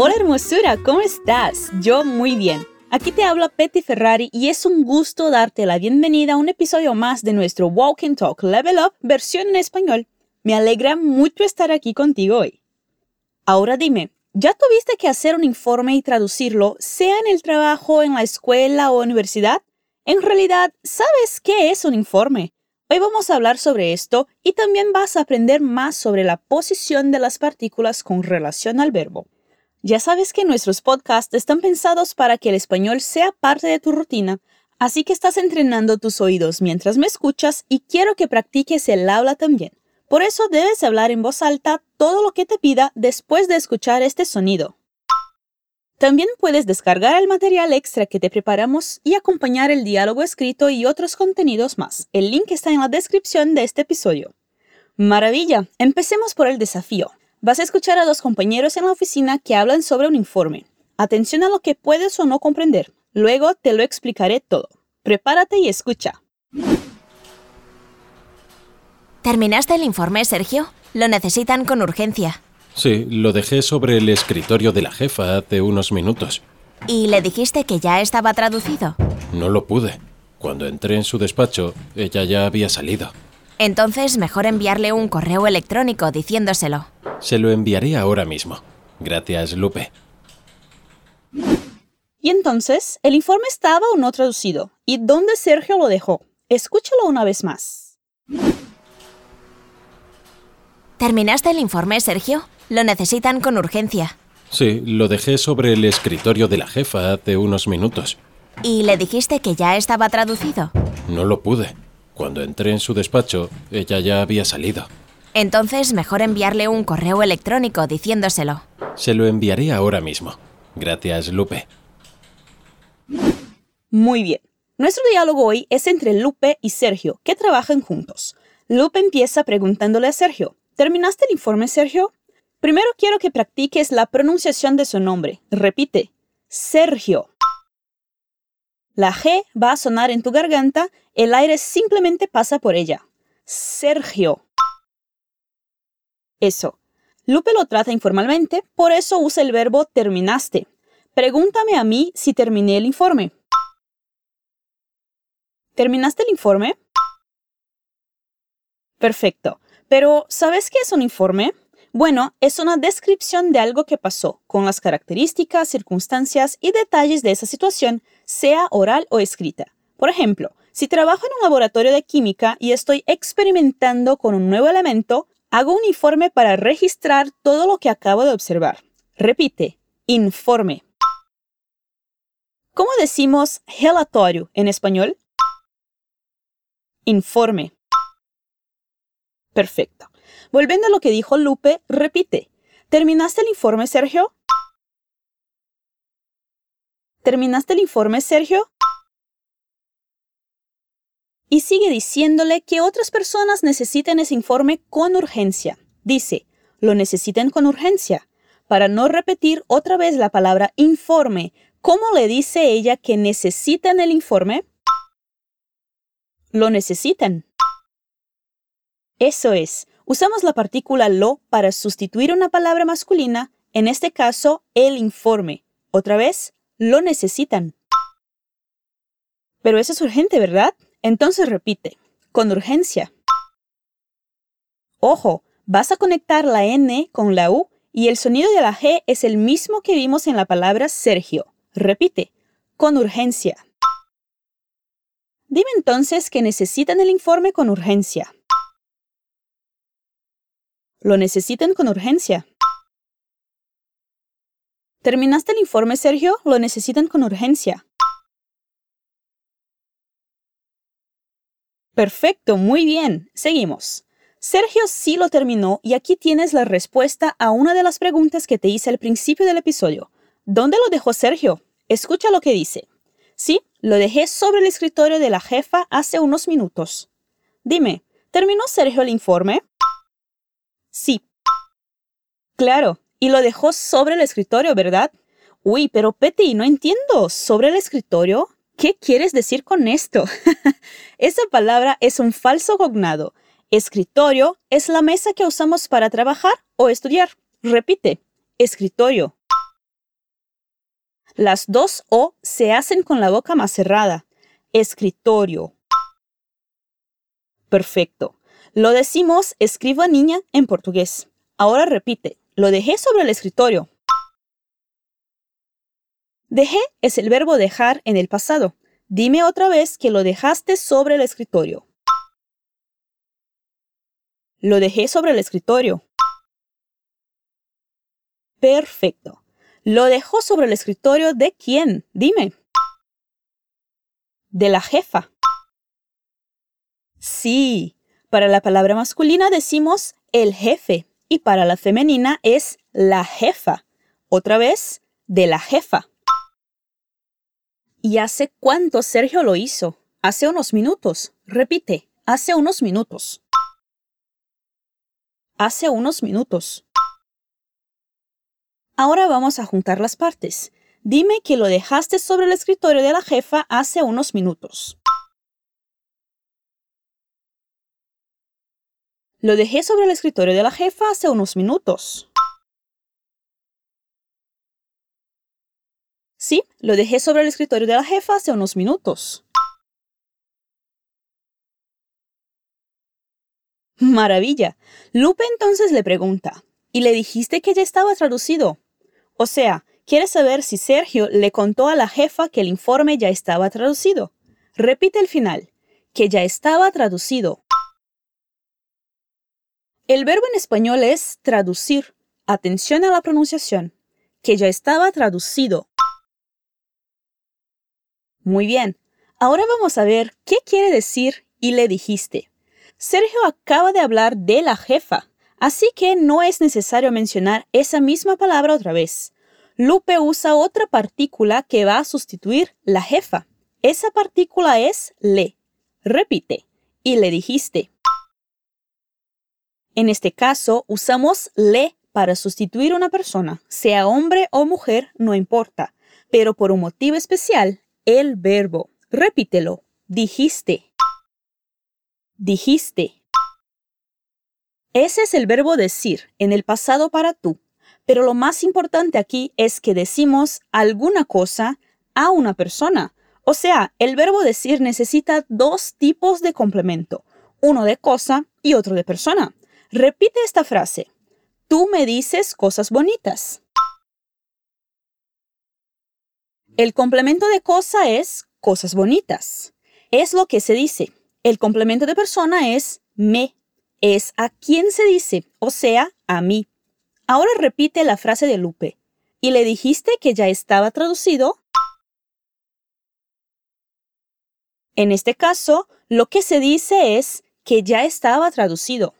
Hola hermosura, ¿cómo estás? Yo muy bien. Aquí te habla Petty Ferrari y es un gusto darte la bienvenida a un episodio más de nuestro Walk and Talk Level Up versión en español. Me alegra mucho estar aquí contigo hoy. Ahora dime, ¿ya tuviste que hacer un informe y traducirlo, sea en el trabajo, en la escuela o universidad? En realidad, ¿sabes qué es un informe? Hoy vamos a hablar sobre esto y también vas a aprender más sobre la posición de las partículas con relación al verbo. Ya sabes que nuestros podcasts están pensados para que el español sea parte de tu rutina, así que estás entrenando tus oídos mientras me escuchas y quiero que practiques el habla también. Por eso debes hablar en voz alta todo lo que te pida después de escuchar este sonido. También puedes descargar el material extra que te preparamos y acompañar el diálogo escrito y otros contenidos más. El link está en la descripción de este episodio. Maravilla, empecemos por el desafío. Vas a escuchar a dos compañeros en la oficina que hablan sobre un informe. Atención a lo que puedes o no comprender. Luego te lo explicaré todo. Prepárate y escucha. ¿Terminaste el informe, Sergio? Lo necesitan con urgencia. Sí, lo dejé sobre el escritorio de la jefa hace unos minutos. ¿Y le dijiste que ya estaba traducido? No lo pude. Cuando entré en su despacho, ella ya había salido. Entonces mejor enviarle un correo electrónico diciéndoselo. Se lo enviaré ahora mismo. Gracias, Lupe. Y entonces, ¿el informe estaba o no traducido? ¿Y dónde Sergio lo dejó? Escúchalo una vez más. ¿Terminaste el informe, Sergio? Lo necesitan con urgencia. Sí, lo dejé sobre el escritorio de la jefa hace unos minutos. ¿Y le dijiste que ya estaba traducido? No lo pude. Cuando entré en su despacho, ella ya había salido. Entonces mejor enviarle un correo electrónico diciéndoselo. Se lo enviaré ahora mismo. Gracias, Lupe. Muy bien. Nuestro diálogo hoy es entre Lupe y Sergio, que trabajan juntos. Lupe empieza preguntándole a Sergio, ¿terminaste el informe, Sergio? Primero quiero que practiques la pronunciación de su nombre. Repite, Sergio. La G va a sonar en tu garganta, el aire simplemente pasa por ella. Sergio. Eso. Lupe lo trata informalmente, por eso usa el verbo terminaste. Pregúntame a mí si terminé el informe. ¿Terminaste el informe? Perfecto. Pero, ¿sabes qué es un informe? Bueno, es una descripción de algo que pasó, con las características, circunstancias y detalles de esa situación, sea oral o escrita. Por ejemplo, si trabajo en un laboratorio de química y estoy experimentando con un nuevo elemento, hago un informe para registrar todo lo que acabo de observar. Repite, informe. ¿Cómo decimos relatorio en español? Informe. Perfecto. Volviendo a lo que dijo Lupe, repite. ¿Terminaste el informe, Sergio? ¿Terminaste el informe, Sergio? Y sigue diciéndole que otras personas necesitan ese informe con urgencia. Dice, lo necesitan con urgencia. Para no repetir otra vez la palabra informe, ¿cómo le dice ella que necesitan el informe? Lo necesitan. Eso es, usamos la partícula lo para sustituir una palabra masculina, en este caso, el informe. Otra vez, lo necesitan. Pero eso es urgente, ¿verdad? Entonces repite, con urgencia. Ojo, vas a conectar la N con la U y el sonido de la G es el mismo que vimos en la palabra Sergio. Repite, con urgencia. Dime entonces que necesitan el informe con urgencia. Lo necesitan con urgencia. ¿Terminaste el informe, Sergio? Lo necesitan con urgencia. Perfecto, muy bien. Seguimos. Sergio sí lo terminó y aquí tienes la respuesta a una de las preguntas que te hice al principio del episodio. ¿Dónde lo dejó Sergio? Escucha lo que dice. Sí, lo dejé sobre el escritorio de la jefa hace unos minutos. Dime, ¿terminó Sergio el informe? Sí. Claro, y lo dejó sobre el escritorio, ¿verdad? Uy, pero Petty, no entiendo. ¿Sobre el escritorio? ¿Qué quieres decir con esto? Esa palabra es un falso cognado. Escritorio es la mesa que usamos para trabajar o estudiar. Repite, escritorio. Las dos O se hacen con la boca más cerrada. Escritorio. Perfecto. Lo decimos escriba niña en portugués. Ahora repite. Lo dejé sobre el escritorio. Dejé es el verbo dejar en el pasado. Dime otra vez que lo dejaste sobre el escritorio. Lo dejé sobre el escritorio. Perfecto. ¿Lo dejó sobre el escritorio de quién? Dime. De la jefa. Sí. Para la palabra masculina decimos el jefe y para la femenina es la jefa. Otra vez, de la jefa. ¿Y hace cuánto Sergio lo hizo? Hace unos minutos. Repite, hace unos minutos. Hace unos minutos. Ahora vamos a juntar las partes. Dime que lo dejaste sobre el escritorio de la jefa hace unos minutos. Lo dejé sobre el escritorio de la jefa hace unos minutos. Sí, lo dejé sobre el escritorio de la jefa hace unos minutos. Maravilla. Lupe entonces le pregunta, ¿y le dijiste que ya estaba traducido? O sea, quiere saber si Sergio le contó a la jefa que el informe ya estaba traducido. Repite el final, que ya estaba traducido. El verbo en español es traducir. Atención a la pronunciación. Que ya estaba traducido. Muy bien. Ahora vamos a ver qué quiere decir y le dijiste. Sergio acaba de hablar de la jefa, así que no es necesario mencionar esa misma palabra otra vez. Lupe usa otra partícula que va a sustituir la jefa. Esa partícula es le. Repite. Y le dijiste. En este caso, usamos le para sustituir una persona, sea hombre o mujer, no importa, pero por un motivo especial, el verbo. Repítelo. Dijiste. Dijiste. Ese es el verbo decir en el pasado para tú, pero lo más importante aquí es que decimos alguna cosa a una persona. O sea, el verbo decir necesita dos tipos de complemento, uno de cosa y otro de persona. Repite esta frase. Tú me dices cosas bonitas. El complemento de cosa es cosas bonitas. Es lo que se dice. El complemento de persona es me. Es a quien se dice, o sea, a mí. Ahora repite la frase de Lupe. ¿Y le dijiste que ya estaba traducido? En este caso, lo que se dice es que ya estaba traducido.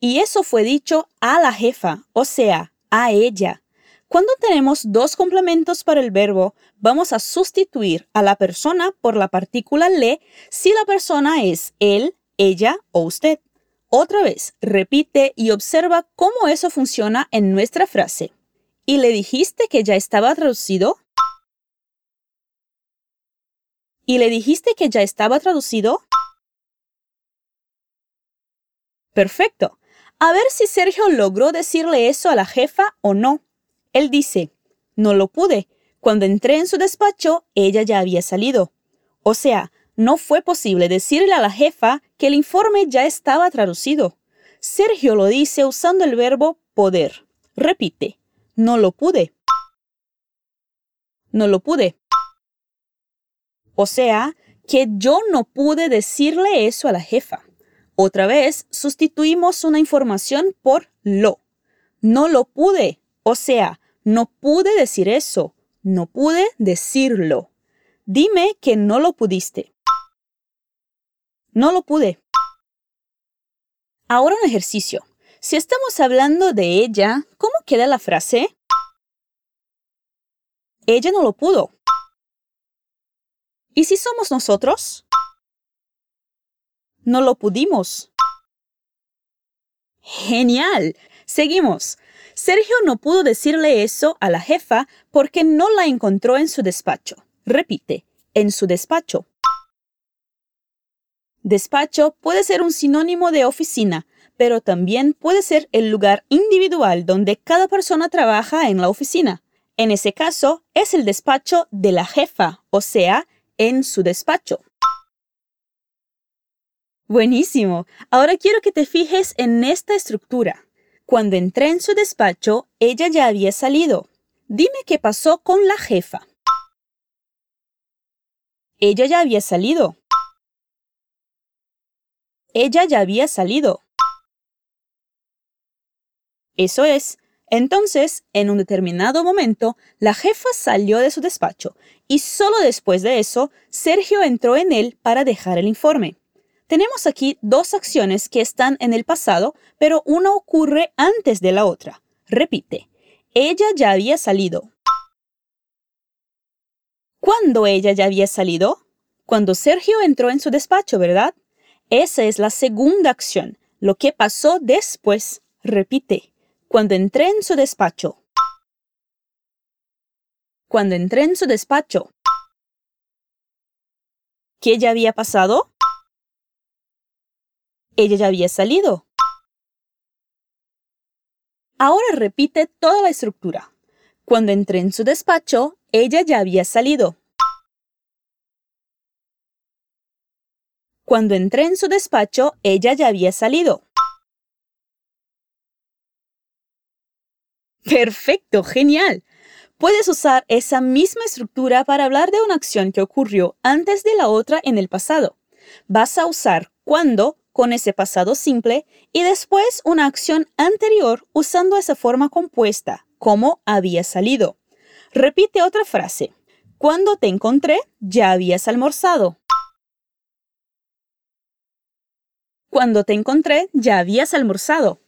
Y eso fue dicho a la jefa, o sea, a ella. Cuando tenemos dos complementos para el verbo, vamos a sustituir a la persona por la partícula le si la persona es él, ella o usted. Otra vez, repite y observa cómo eso funciona en nuestra frase. ¿Y le dijiste que ya estaba traducido? ¿Y le dijiste que ya estaba traducido? Perfecto. A ver si Sergio logró decirle eso a la jefa o no. Él dice, no lo pude. Cuando entré en su despacho, ella ya había salido. O sea, no fue posible decirle a la jefa que el informe ya estaba traducido. Sergio lo dice usando el verbo poder. Repite, no lo pude. No lo pude. O sea, que yo no pude decirle eso a la jefa. Otra vez, sustituimos una información por lo. No lo pude. O sea, no pude decir eso, no pude decirlo. Dime que no lo pudiste. No lo pude. Ahora un ejercicio. Si estamos hablando de ella, ¿cómo queda la frase? Ella no lo pudo. ¿Y si somos nosotros? No lo pudimos. Genial. Seguimos. Sergio no pudo decirle eso a la jefa porque no la encontró en su despacho. Repite, en su despacho. Despacho puede ser un sinónimo de oficina, pero también puede ser el lugar individual donde cada persona trabaja en la oficina. En ese caso, es el despacho de la jefa, o sea, en su despacho. Buenísimo. Ahora quiero que te fijes en esta estructura. Cuando entré en su despacho, ella ya había salido. Dime qué pasó con la jefa. Ella ya había salido. Ella ya había salido. Eso es. Entonces, en un determinado momento, la jefa salió de su despacho y solo después de eso, Sergio entró en él para dejar el informe. Tenemos aquí dos acciones que están en el pasado, pero una ocurre antes de la otra. Repite, ella ya había salido. ¿Cuándo ella ya había salido? Cuando Sergio entró en su despacho, ¿verdad? Esa es la segunda acción, lo que pasó después. Repite, cuando entré en su despacho. Cuando entré en su despacho. ¿Qué ya había pasado? Ella ya había salido. Ahora repite toda la estructura. Cuando entré en su despacho, ella ya había salido. Cuando entré en su despacho, ella ya había salido. Perfecto, genial. Puedes usar esa misma estructura para hablar de una acción que ocurrió antes de la otra en el pasado. Vas a usar cuando con ese pasado simple y después una acción anterior usando esa forma compuesta, como había salido. Repite otra frase. Cuando te encontré, ya habías almorzado. Cuando te encontré, ya habías almorzado.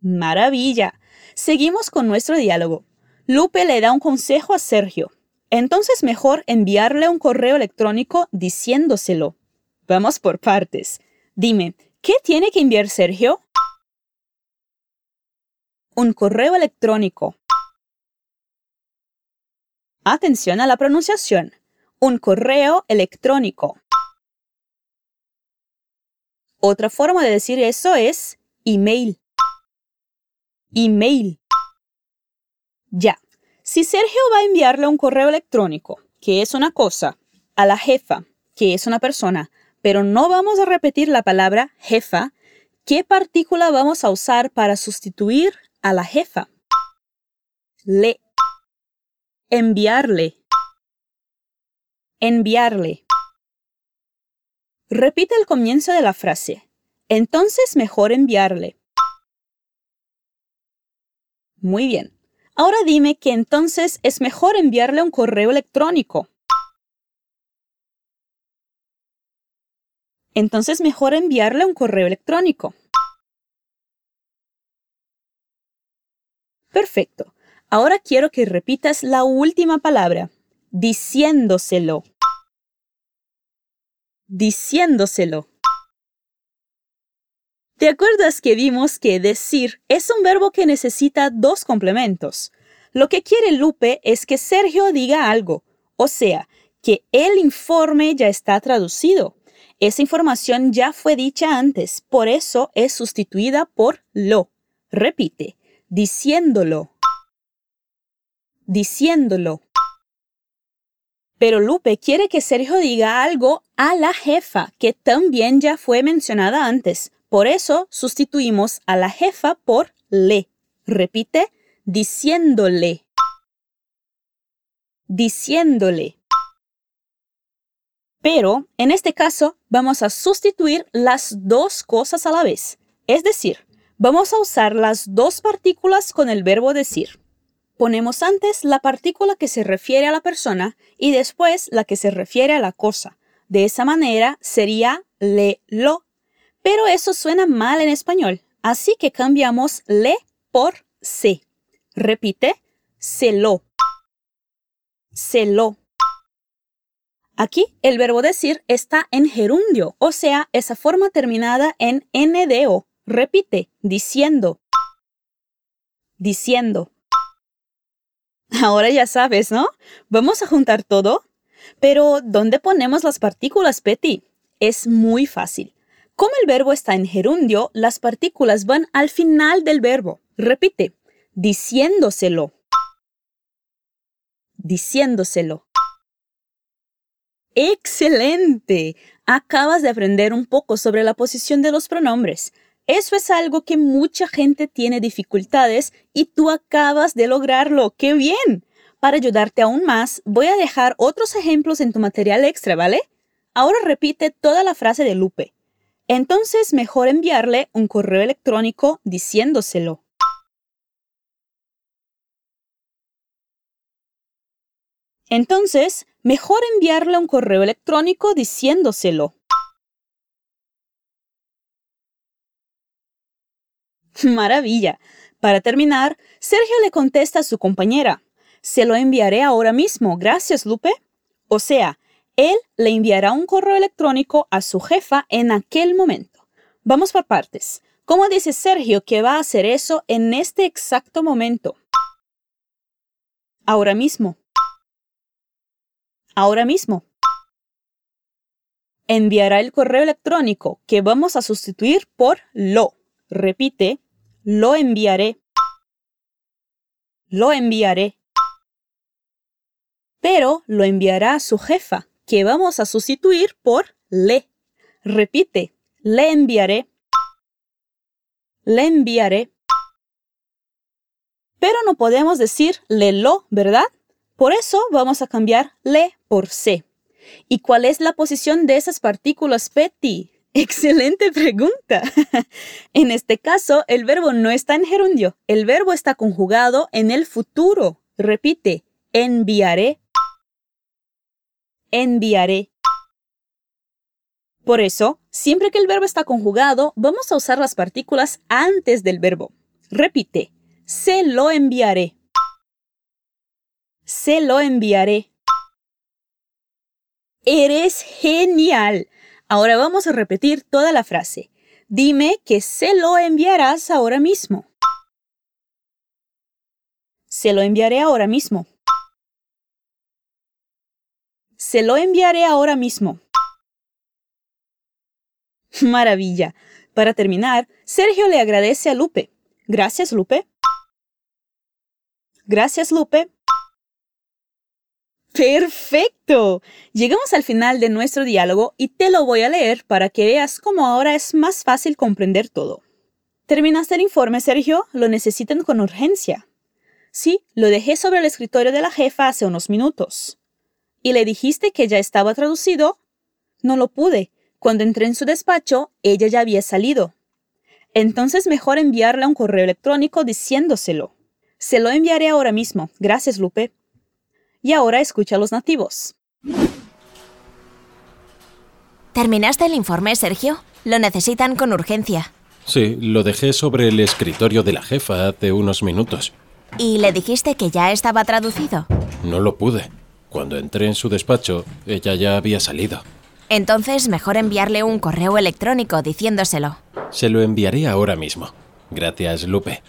Maravilla. Seguimos con nuestro diálogo. Lupe le da un consejo a Sergio. Entonces mejor enviarle un correo electrónico diciéndoselo. Vamos por partes. Dime, ¿qué tiene que enviar Sergio? Un correo electrónico. Atención a la pronunciación. Un correo electrónico. Otra forma de decir eso es email email. Ya, si Sergio va a enviarle un correo electrónico, que es una cosa, a la jefa, que es una persona, pero no vamos a repetir la palabra jefa, ¿qué partícula vamos a usar para sustituir a la jefa? Le. Enviarle. Enviarle. Repite el comienzo de la frase. Entonces mejor enviarle. Muy bien. Ahora dime que entonces es mejor enviarle un correo electrónico. Entonces mejor enviarle un correo electrónico. Perfecto. Ahora quiero que repitas la última palabra, diciéndoselo. Diciéndoselo. ¿Te acuerdas que vimos que decir es un verbo que necesita dos complementos? Lo que quiere Lupe es que Sergio diga algo, o sea, que el informe ya está traducido. Esa información ya fue dicha antes, por eso es sustituida por lo. Repite, diciéndolo. Diciéndolo. Pero Lupe quiere que Sergio diga algo a la jefa, que también ya fue mencionada antes. Por eso sustituimos a la jefa por le. Repite, diciéndole. Diciéndole. Pero en este caso vamos a sustituir las dos cosas a la vez. Es decir, vamos a usar las dos partículas con el verbo decir. Ponemos antes la partícula que se refiere a la persona y después la que se refiere a la cosa. De esa manera sería le lo pero eso suena mal en español, así que cambiamos le por se. Repite, se lo. Se lo. Aquí el verbo decir está en gerundio, o sea, esa forma terminada en NDO. Repite, diciendo. Diciendo. Ahora ya sabes, ¿no? Vamos a juntar todo. Pero, ¿dónde ponemos las partículas, Betty? Es muy fácil. Como el verbo está en gerundio, las partículas van al final del verbo. Repite, diciéndoselo. Diciéndoselo. ¡Excelente! Acabas de aprender un poco sobre la posición de los pronombres. Eso es algo que mucha gente tiene dificultades y tú acabas de lograrlo. ¡Qué bien! Para ayudarte aún más, voy a dejar otros ejemplos en tu material extra, ¿vale? Ahora repite toda la frase de Lupe. Entonces mejor enviarle un correo electrónico diciéndoselo. Entonces, mejor enviarle un correo electrónico diciéndoselo. Maravilla. Para terminar, Sergio le contesta a su compañera. Se lo enviaré ahora mismo. Gracias, Lupe. O sea, él le enviará un correo electrónico a su jefa en aquel momento. Vamos por partes. ¿Cómo dice Sergio que va a hacer eso en este exacto momento? Ahora mismo ahora mismo. Enviará el correo electrónico que vamos a sustituir por lo. Repite, lo enviaré. Lo enviaré. Pero lo enviará a su jefa, que vamos a sustituir por le. Repite, le enviaré. Le enviaré. Pero no podemos decir le lo, ¿verdad? Por eso vamos a cambiar le por se. ¿Y cuál es la posición de esas partículas Petty? Excelente pregunta. en este caso, el verbo no está en gerundio. El verbo está conjugado en el futuro. Repite, enviaré. Enviaré. Por eso, siempre que el verbo está conjugado, vamos a usar las partículas antes del verbo. Repite, se lo enviaré se lo enviaré. Eres genial. Ahora vamos a repetir toda la frase. Dime que se lo enviarás ahora mismo. Se lo enviaré ahora mismo. Se lo enviaré ahora mismo. Maravilla. Para terminar, Sergio le agradece a Lupe. Gracias, Lupe. Gracias, Lupe. Perfecto. Llegamos al final de nuestro diálogo y te lo voy a leer para que veas cómo ahora es más fácil comprender todo. ¿Terminaste el informe, Sergio? Lo necesitan con urgencia. Sí, lo dejé sobre el escritorio de la jefa hace unos minutos. ¿Y le dijiste que ya estaba traducido? No lo pude. Cuando entré en su despacho, ella ya había salido. Entonces mejor enviarle un correo electrónico diciéndoselo. Se lo enviaré ahora mismo. Gracias, Lupe. Y ahora escucha a los nativos. ¿Terminaste el informe, Sergio? Lo necesitan con urgencia. Sí, lo dejé sobre el escritorio de la jefa hace unos minutos. ¿Y le dijiste que ya estaba traducido? No lo pude. Cuando entré en su despacho, ella ya había salido. Entonces, mejor enviarle un correo electrónico diciéndoselo. Se lo enviaré ahora mismo. Gracias, Lupe.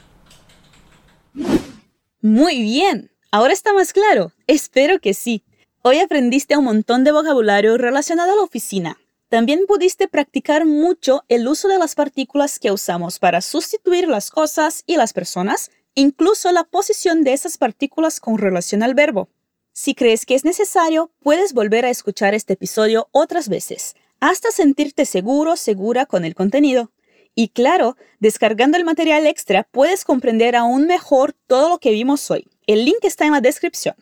Muy bien. ¿Ahora está más claro? Espero que sí. Hoy aprendiste un montón de vocabulario relacionado a la oficina. También pudiste practicar mucho el uso de las partículas que usamos para sustituir las cosas y las personas, incluso la posición de esas partículas con relación al verbo. Si crees que es necesario, puedes volver a escuchar este episodio otras veces, hasta sentirte seguro, segura con el contenido. Y claro, descargando el material extra puedes comprender aún mejor todo lo que vimos hoy. El link está en la descripción.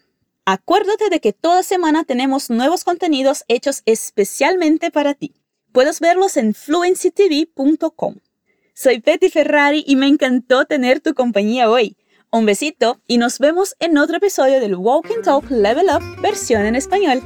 Acuérdate de que toda semana tenemos nuevos contenidos hechos especialmente para ti. Puedes verlos en fluencytv.com. Soy Betty Ferrari y me encantó tener tu compañía hoy. Un besito y nos vemos en otro episodio del Walk and Talk Level Up versión en español.